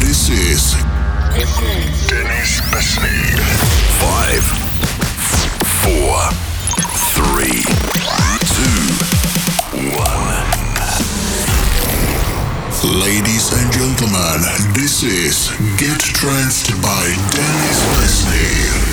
This is Dennis Besney. Five, four, three, two, one. Ladies and gentlemen, this is Get Tranced by Dennis Besney.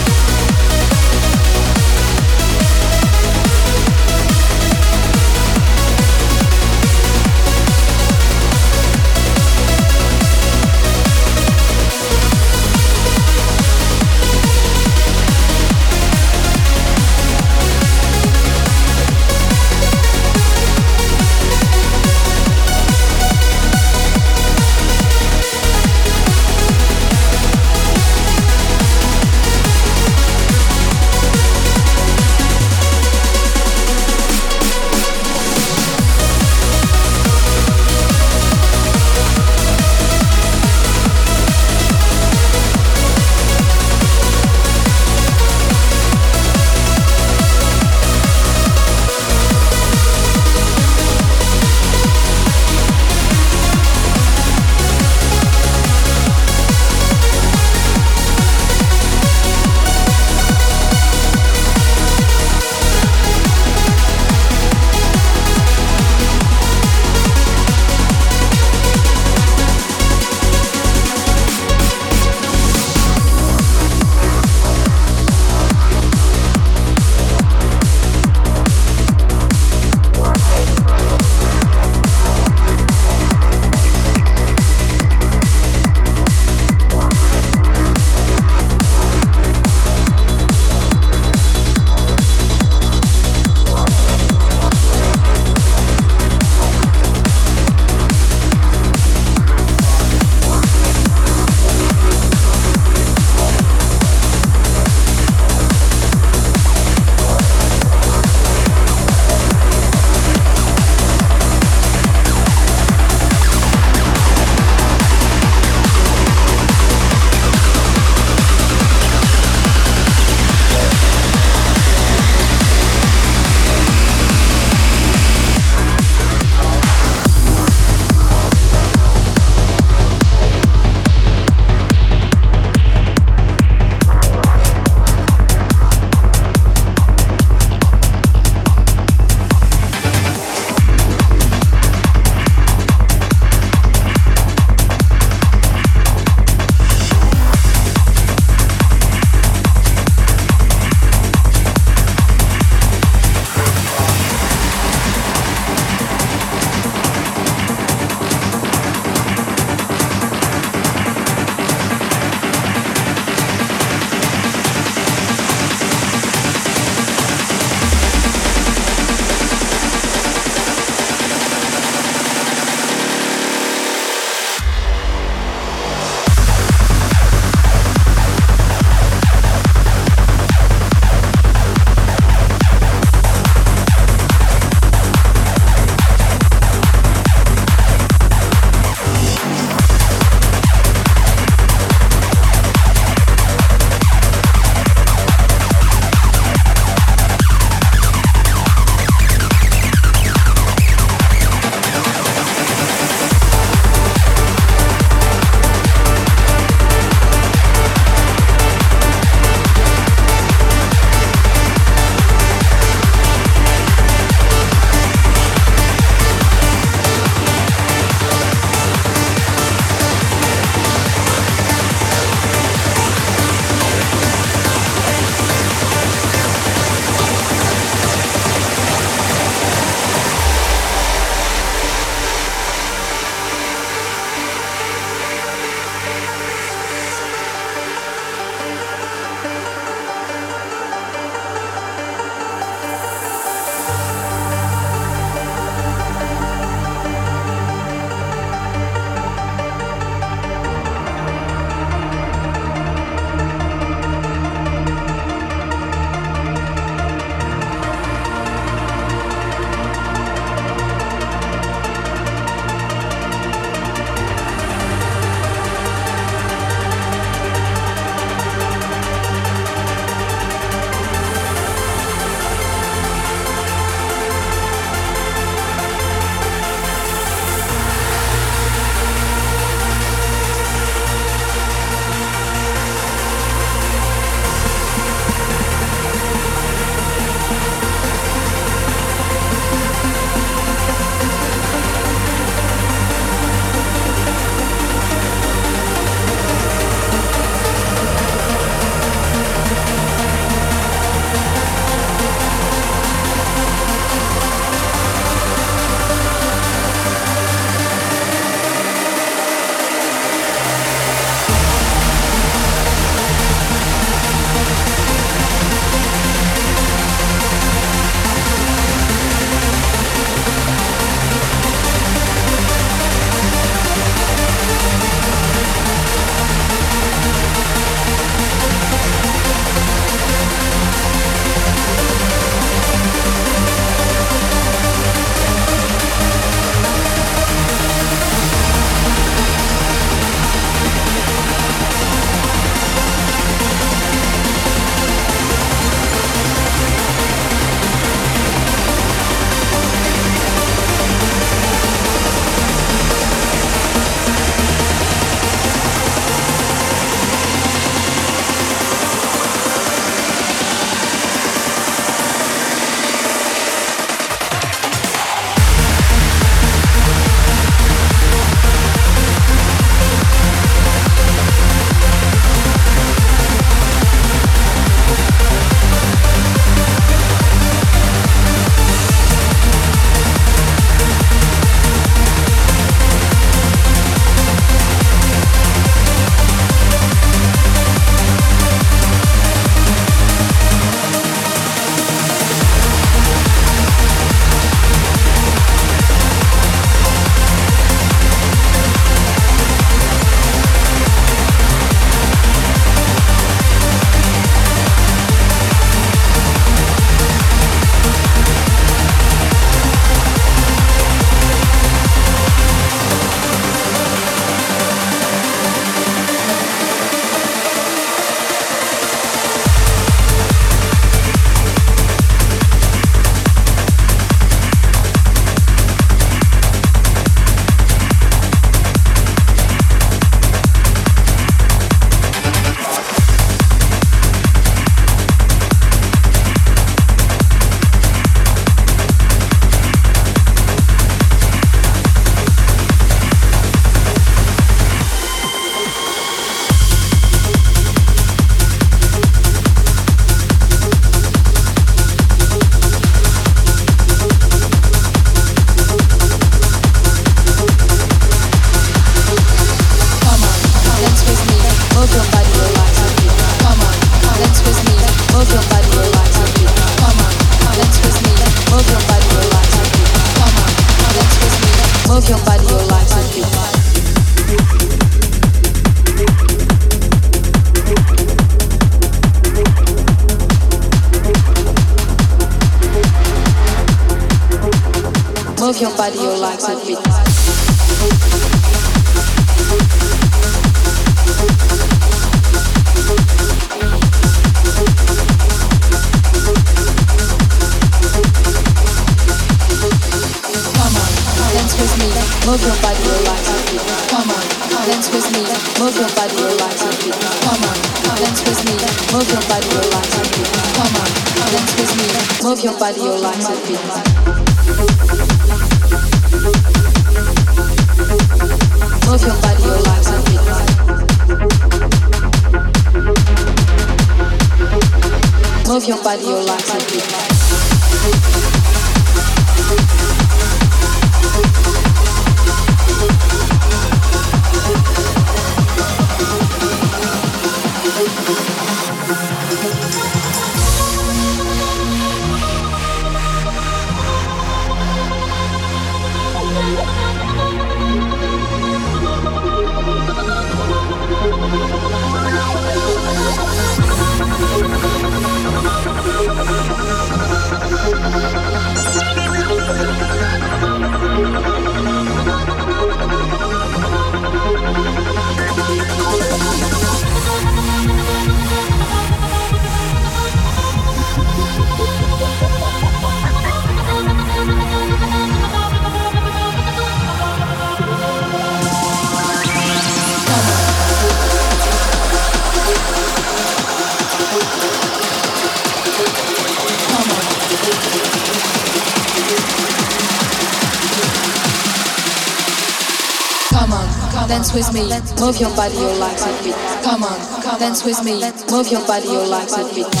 move your body, your like a beat. Come on, dance with me, move your body, your like a beat.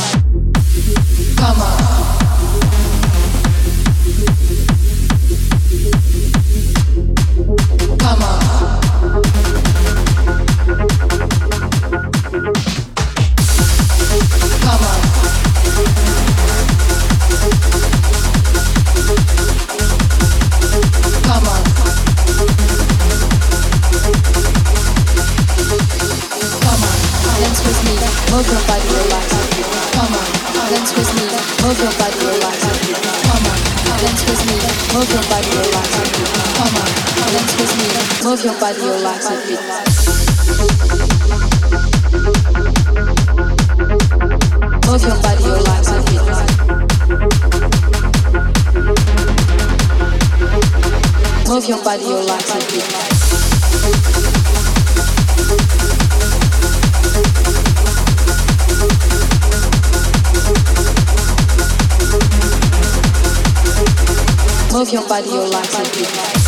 your body, your life, and people.